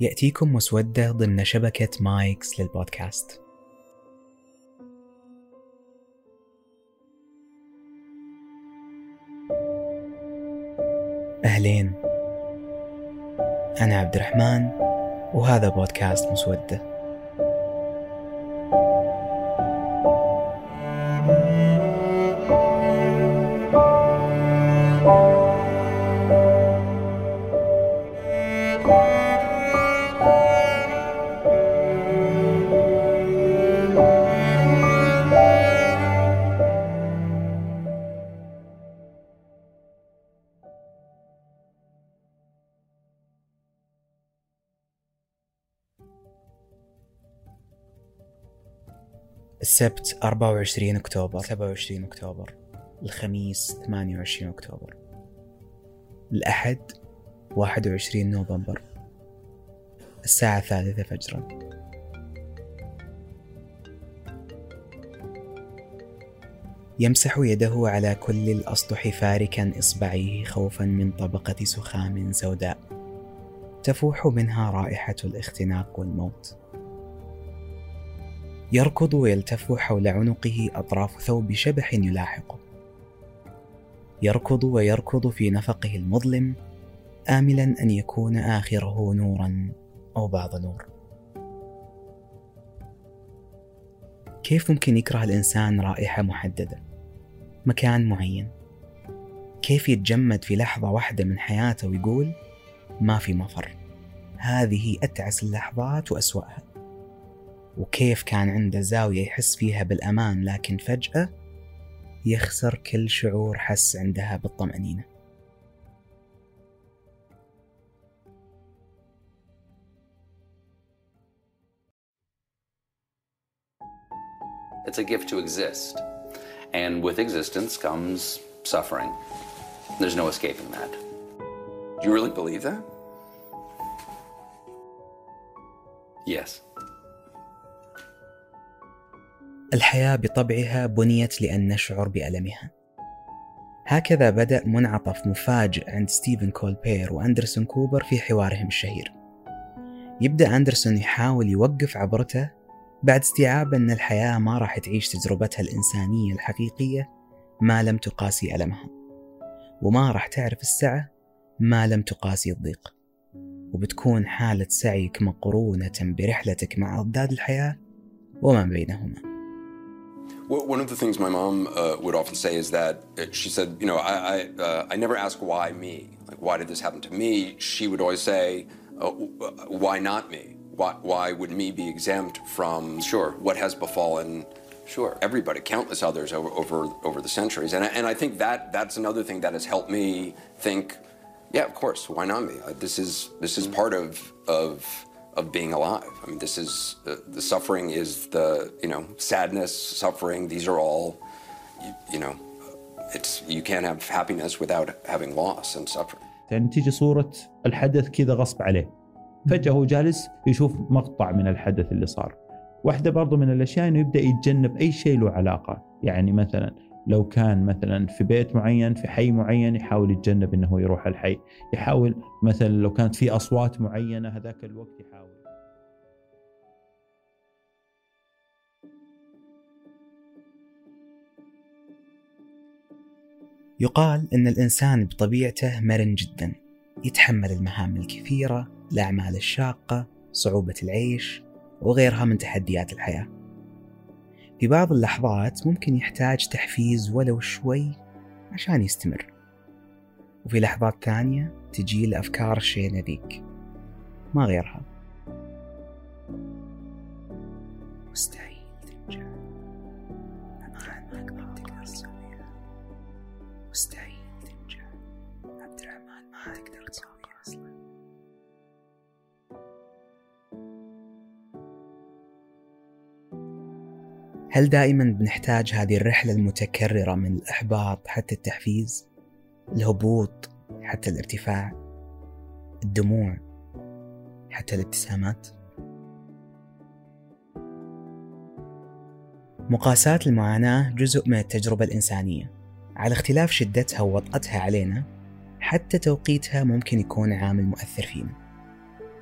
يأتيكم مسودة ضمن شبكة مايكس للبودكاست. أهلين. أنا عبد الرحمن وهذا بودكاست مسودة. السبت 24 أكتوبر. 27 أكتوبر. الخميس 28 أكتوبر. الأحد 21 نوفمبر. الساعة الثالثة فجرا. يمسح يده على كل الأسطح فاركا إصبعيه خوفا من طبقة سخام سوداء. تفوح منها رائحة الاختناق والموت. يركض ويلتف حول عنقه أطراف ثوب شبح يلاحقه يركض ويركض في نفقه المظلم آملا أن يكون آخره نورا أو بعض نور. كيف ممكن يكره الإنسان رائحة محددة؟ مكان معين. كيف يتجمد في لحظة واحدة من حياته ويقول ما في مفر هذه أتعس اللحظات وأسوأها. وكيف كان عنده زاوية يحس فيها بالأمان لكن فجأة يخسر كل شعور حس عندها بالطمأنينة It's a gift to exist. And with existence comes suffering. There's no escaping that. Do you really believe that? Yes. الحياة بطبعها بنيت لأن نشعر بألمها. هكذا بدأ منعطف مفاجئ عند ستيفن كولبير وأندرسون كوبر في حوارهم الشهير. يبدأ أندرسون يحاول يوقف عبرته بعد استيعاب أن الحياة ما راح تعيش تجربتها الإنسانية الحقيقية ما لم تقاسي ألمها. وما راح تعرف السعة ما لم تقاسي الضيق. وبتكون حالة سعيك مقرونة برحلتك مع أضداد الحياة وما بينهما. One of the things my mom uh, would often say is that uh, she said, you know, I I, uh, I, never ask why me, like why did this happen to me. She would always say, uh, why not me? Why why would me be exempt from sure what has befallen sure everybody, countless others over over over the centuries, and and I think that that's another thing that has helped me think, yeah, of course, why not me? Uh, this is this is part of of of being alive. I mean, this is uh, the suffering is the you know sadness, suffering. These are all you, you know it's you can't have happiness without having loss and suffering. يعني تيجي صورة الحدث كذا غصب عليه فجأة هو جالس يشوف مقطع من الحدث اللي صار واحدة برضو من الأشياء أنه يبدأ يتجنب أي شيء له علاقة يعني مثلا لو كان مثلا في بيت معين في حي معين يحاول يتجنب إنه يروح الحي. يحاول مثلا لو كانت في أصوات معينة هذاك الوقت يحاول. يقال إن الإنسان بطبيعته مرن جدا. يتحمل المهام الكثيرة الأعمال الشاقة صعوبة العيش وغيرها من تحديات الحياة. في بعض اللحظات ممكن يحتاج تحفيز ولو شوي عشان يستمر. وفي لحظات ثانية تجي الأفكار الشينة ذيك. ما غيرها. مستحيل. هل دائما بنحتاج هذه الرحلة المتكررة من الإحباط حتى التحفيز؟ الهبوط حتى الارتفاع؟ الدموع حتى الابتسامات؟ مقاساة المعاناة جزء من التجربة الإنسانية على اختلاف شدتها ووطأتها علينا حتى توقيتها ممكن يكون عامل مؤثر فينا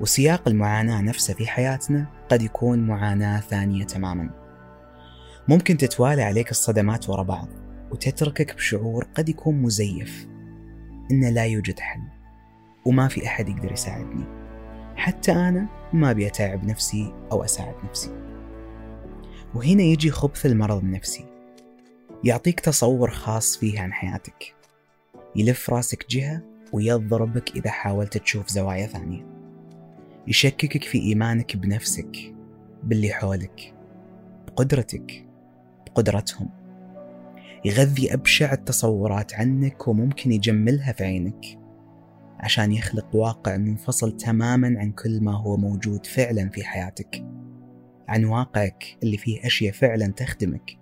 وسياق المعاناة نفسه في حياتنا قد يكون معاناة ثانية تماما ممكن تتوالى عليك الصدمات ورا بعض وتتركك بشعور قد يكون مزيف. إن لا يوجد حل وما في أحد يقدر يساعدني. حتى أنا ما أبي أتعب نفسي أو أساعد نفسي. وهنا يجي خبث المرض النفسي. يعطيك تصور خاص فيه عن حياتك. يلف راسك جهة ويضربك إذا حاولت تشوف زوايا ثانية. يشككك في إيمانك بنفسك باللي حولك بقدرتك. بقدرتهم يغذي أبشع التصورات عنك وممكن يجملها في عينك عشان يخلق واقع منفصل تماما عن كل ما هو موجود فعلا في حياتك عن واقعك اللي فيه أشياء فعلا تخدمك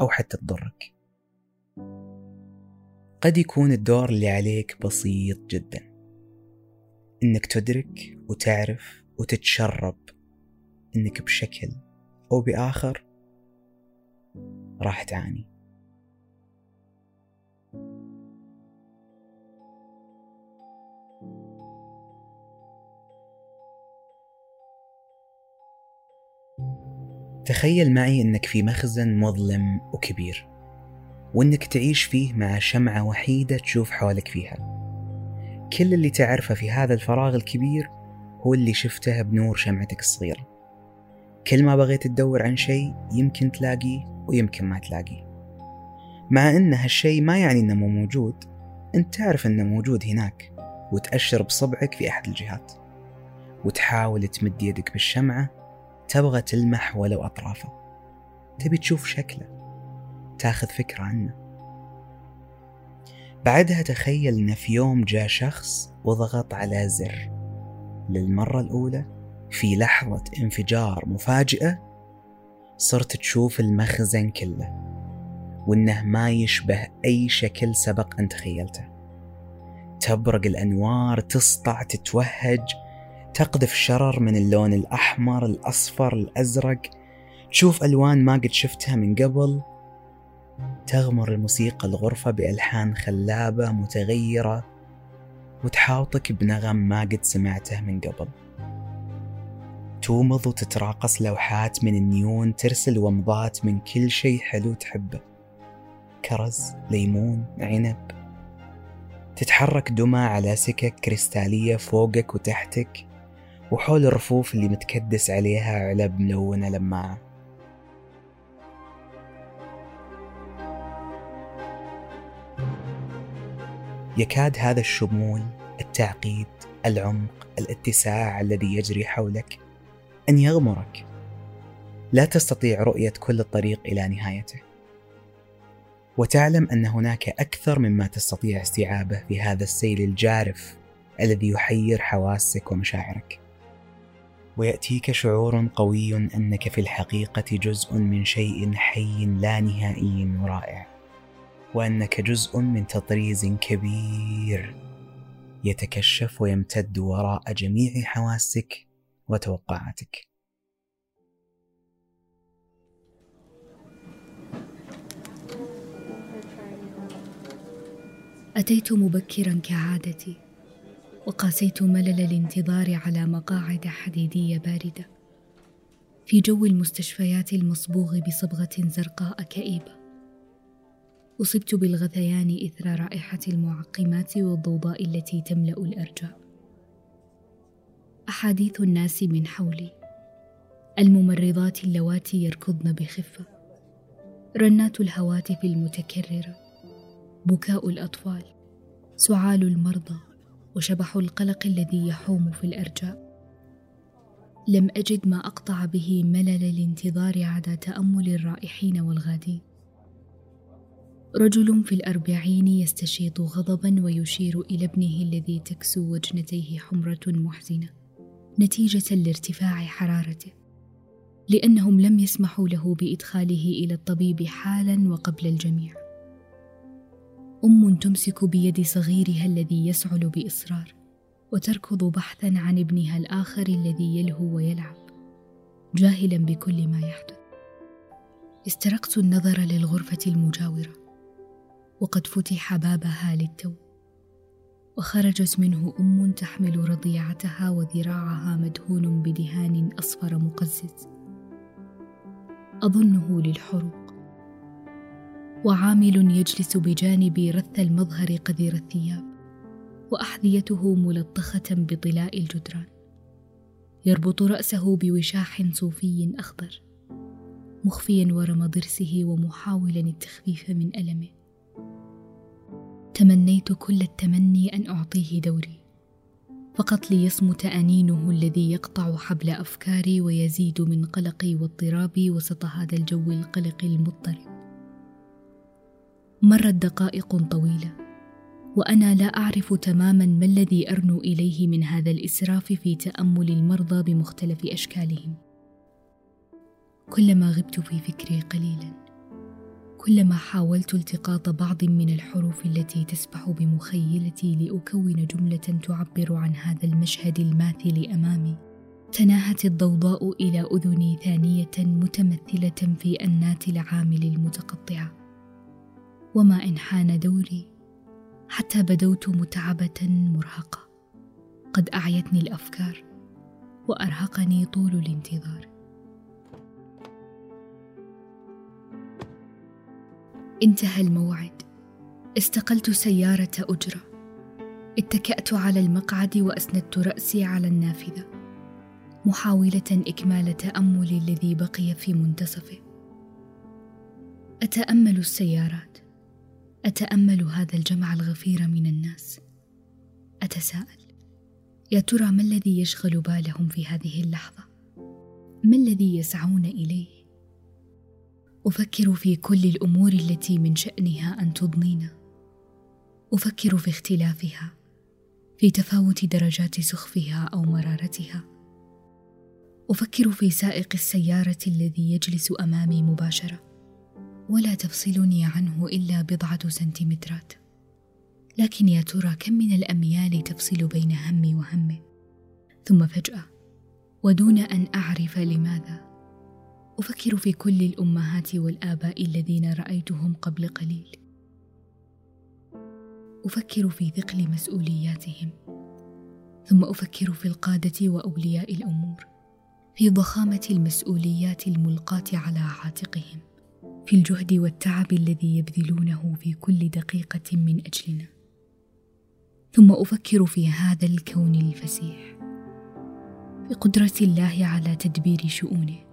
أو حتى تضرك. قد يكون الدور اللي عليك بسيط جدا. إنك تدرك وتعرف وتتشرب إنك بشكل أو بآخر راح تعاني. تخيل معي إنك في مخزن مظلم وكبير وإنك تعيش فيه مع شمعة وحيدة تشوف حولك فيها. كل اللي تعرفه في هذا الفراغ الكبير هو اللي شفته بنور شمعتك الصغيرة. كل ما بغيت تدور عن شيء يمكن تلاقيه ويمكن ما تلاقيه مع إن هالشيء ما يعني إنه مو موجود أنت تعرف إنه موجود هناك وتأشر بصبعك في أحد الجهات وتحاول تمد يدك بالشمعة تبغى تلمح ولو أطرافه. تبي تشوف شكله تاخذ فكرة عنه. بعدها تخيل إن في يوم جاء شخص وضغط على زر. للمرة الأولى في لحظة انفجار مفاجئة صرت تشوف المخزن كله وإنه ما يشبه أي شكل سبق أن تخيلته. تبرق الأنوار تسطع تتوهج تقذف شرر من اللون الأحمر الأصفر الأزرق. تشوف ألوان ما قد شفتها من قبل. تغمر الموسيقى الغرفة بألحان خلابة متغيرة وتحاوطك بنغم ما قد سمعته من قبل. تومض وتتراقص لوحات من النيون ترسل ومضات من كل شيء حلو تحبه كرز ليمون عنب. تتحرك دمى على سكك كريستالية فوقك وتحتك وحول الرفوف اللي متكدس عليها علب ملونة لماعة يكاد هذا الشمول التعقيد العمق الاتساع الذي يجري حولك أن يغمرك. لا تستطيع رؤية كل الطريق إلى نهايته. وتعلم أن هناك أكثر مما تستطيع استيعابه في هذا السيل الجارف الذي يحير حواسك ومشاعرك. ويأتيك شعور قوي أنك في الحقيقة جزء من شيء حي لا نهائي ورائع وأنك جزء من تطريز كبير يتكشف ويمتد وراء جميع حواسك وتوقعاتك. أتيت مبكرا كعادتي وقاسيت ملل الانتظار على مقاعد حديدية باردة في جو المستشفيات المصبوغ بصبغة زرقاء كئيبة. أصبت بالغثيان إثر رائحة المعقمات والضوضاء التي تملأ الأرجاء. أحاديث الناس من حولي. الممرضات اللواتي يركضن بخفة. رنات الهواتف المتكررة. بكاء الأطفال. سعال المرضى. وشبح القلق الذي يحوم في الأرجاء. لم أجد ما أقطع به ملل الانتظار عدا تأمل الرائحين والغادين رجل في الأربعين يستشيط غضبا ويشير إلى ابنه الذي تكسو وجنتيه حمرة محزنة. نتيجة لارتفاع حرارته لأنهم لم يسمحوا له بإدخاله إلى الطبيب حالا وقبل الجميع. أم تمسك بيد صغيرها الذي يسعل بإصرار وتركض بحثا عن ابنها الآخر الذي يلهو ويلعب جاهلا بكل ما يحدث. استرقت النظر للغرفة المجاورة وقد فتح بابها للتو. وخرجت منه أم تحمل رضيعتها وذراعها مدهون بدهان أصفر مقزز. أظنه للحروق. وعامل يجلس بجانبي رث المظهر قذر الثياب وأحذيته ملطخة بطلاء الجدران. يربط رأسه بوشاح صوفي أخضر مخفيا ورم ضرسه ومحاولا التخفيف من ألمه. تمنيت كل التمني أن أعطيه دوري. فقط ليصمت أنينه الذي يقطع حبل أفكاري ويزيد من قلقي واضطرابي وسط هذا الجو القلق المضطرب. مرت دقائق طويلة وأنا لا أعرف تماما ما الذي أرنو إليه من هذا الإسراف في تأمل المرضى بمختلف أشكالهم. كلما غبت في فكري قليلا كلما حاولت التقاط بعض من الحروف التي تسبح بمخيلتي لأكون جملة تعبر عن هذا المشهد الماثل أمامي. تناهت الضوضاء إلى أذني ثانية متمثلة في انات العامل المتقطعه وما إن حان دوري حتى بدوت متعبة مرهقة. قد أعيتني الأفكار وأرهقني طول الانتظار. انتهى الموعد. استقلت سيارة أجرة. اتكأت على المقعد وأسندت رأسي على النافذة. محاولة إكمال تاملي الذي بقي في منتصفه. أتأمل السيارات. أتأمل هذا الجمع الغفير من الناس. أتساءل. يا ترى ما الذي يشغل بالهم في هذه اللحظة؟ ما الذي يسعون إليه؟ أفكر في كل الأمور التي من شأنها أن تضنينا أفكر في اختلافها في تفاوت درجات سخفها أو مرارتها. أفكر في سائق السيارة الذي يجلس أمامي مباشرة ولا تفصلني عنه إلا بضعة سنتيمترات. لكن يا ترى كم من الأميال تفصل بين همي وهمه ثم فجأة ودون أن أعرف لماذا أفكر في كل الأمهات والآباء الذين رأيتهم قبل قليل. أفكر في ثقل مسؤولياتهم. ثم أفكر في القادة وأولياء الأمور. في ضخامة المسؤوليات الملقاة على عاتقهم. في الجهد والتعب الذي يبذلونه في كل دقيقة من أجلنا. ثم أفكر في هذا الكون الفسيح. في قدرة الله على تدبير شؤونه.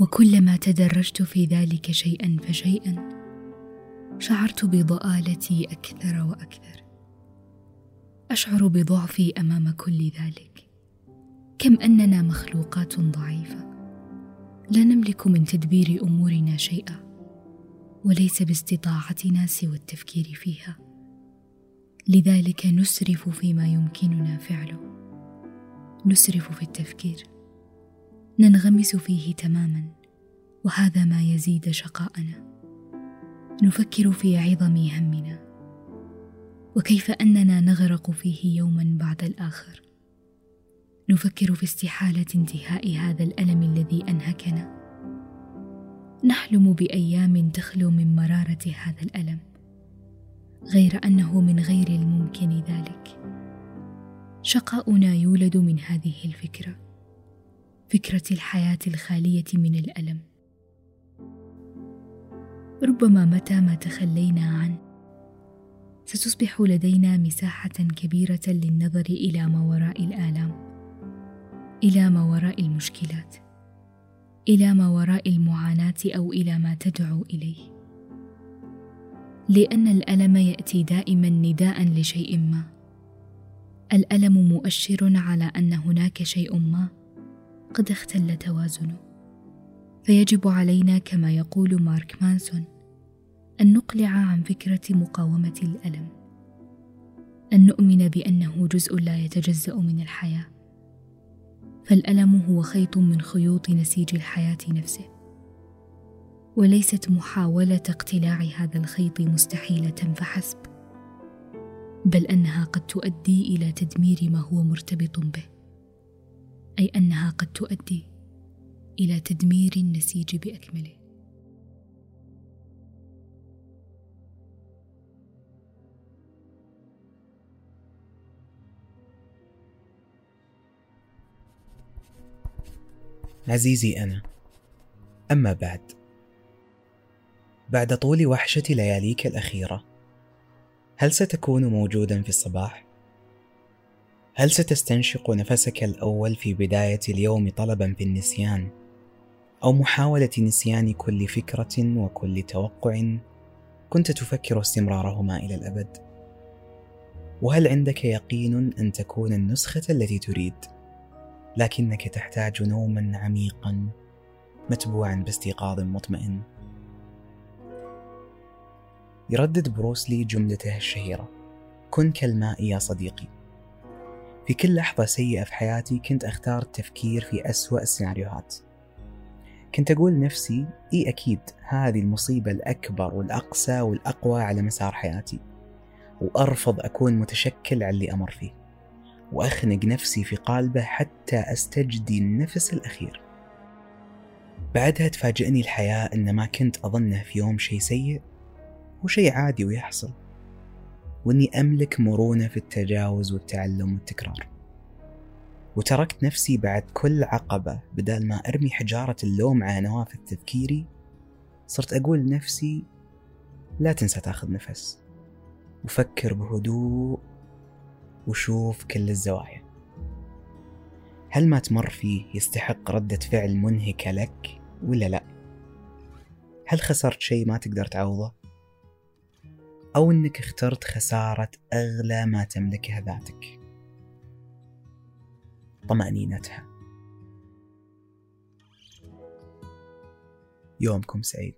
وكلما تدرجت في ذلك شيئا فشيئا شعرت بضآلتي أكثر وأكثر. أشعر بضعفي أمام كل ذلك. كم أننا مخلوقات ضعيفة. لا نملك من تدبير أمورنا شيئا وليس باستطاعتنا سوى التفكير فيها. لذلك نسرف فيما يمكننا فعله. نسرف في التفكير. ننغمس فيه تماما وهذا ما يزيد شقاءنا. نفكر في عظم همنا. وكيف أننا نغرق فيه يوما بعد الآخر؟ نفكر في استحالة انتهاء هذا الألم الذي أنهكنا. نحلم بأيام تخلو من مرارة هذا الألم غير أنه من غير الممكن ذلك. شقاؤنا يولد من هذه الفكرة. فكرة الحياة الخالية من الألم. ربما متى ما تخلينا عنه ستصبح لدينا مساحة كبيرة للنظر إلى ما وراء الآلام إلى ما وراء المشكلات إلى ما وراء المعاناة أو إلى ما تدعو إليه. لأن الألم يأتي دائما نداء لشيء ما. الألم مؤشر على أن هناك شيء ما. قد اختل توازنه. فيجب علينا كما يقول مارك مانسون أن نقلع عن فكرة مقاومة الألم. أن نؤمن بأنه جزء لا يتجزأ من الحياة. فالألم هو خيط من خيوط نسيج الحياة نفسه. وليست محاولة اقتلاع هذا الخيط مستحيله فحسب بل أنها قد تؤدي إلى تدمير ما هو مرتبط به. أي أنها قد تؤدي إلى تدمير النسيج بأكمله عزيزي أنا أما بعد بعد طول وحشة لياليك الأخيرة هل ستكون موجودا في الصباح؟ هل ستستنشق نفسك الأول في بداية اليوم طلبا في النسيان؟ أو محاولة نسيان كل فكرة وكل توقع؟ كنت تفكر استمرارهما إلى الأبد؟ وهل عندك يقين أن تكون النسخة التي تريد؟ لكنك تحتاج نوما عميقا متبوعا باستيقاظ مطمئن. يردد بروسلي جملته الشهيرة. كن كالماء يا صديقي. في كل لحظة سيئة في حياتي كنت أختار التفكير في أسوأ السيناريوهات كنت أقول نفسي إي أكيد هذه المصيبة الأكبر والأقسى والأقوى على مسار حياتي. وأرفض أكون متشكل على اللي أمر فيه. وأخنق نفسي في قالبه حتى أستجدي النفس الأخير. بعدها تفاجئني الحياة أن ما كنت أظنه في يوم شيء سيء هو شيء عادي ويحصل. وإني أملك مرونة في التجاوز والتعلم والتكرار وتركت نفسي بعد كل عقبة بدال ما أرمي حجارة اللوم على نوافذ تفكيري صرت أقول لنفسي لا تنسى تأخذ نفس وفكر بهدوء وشوف كل الزوايا هل ما تمر فيه يستحق ردة فعل منهكة لك ولا لا؟ هل خسرت شيء ما تقدر تعوضه؟ أو أنك اخترت خسارة أغلى ما تملكه ذاتك. طمأنينتها. يومكم سعيد.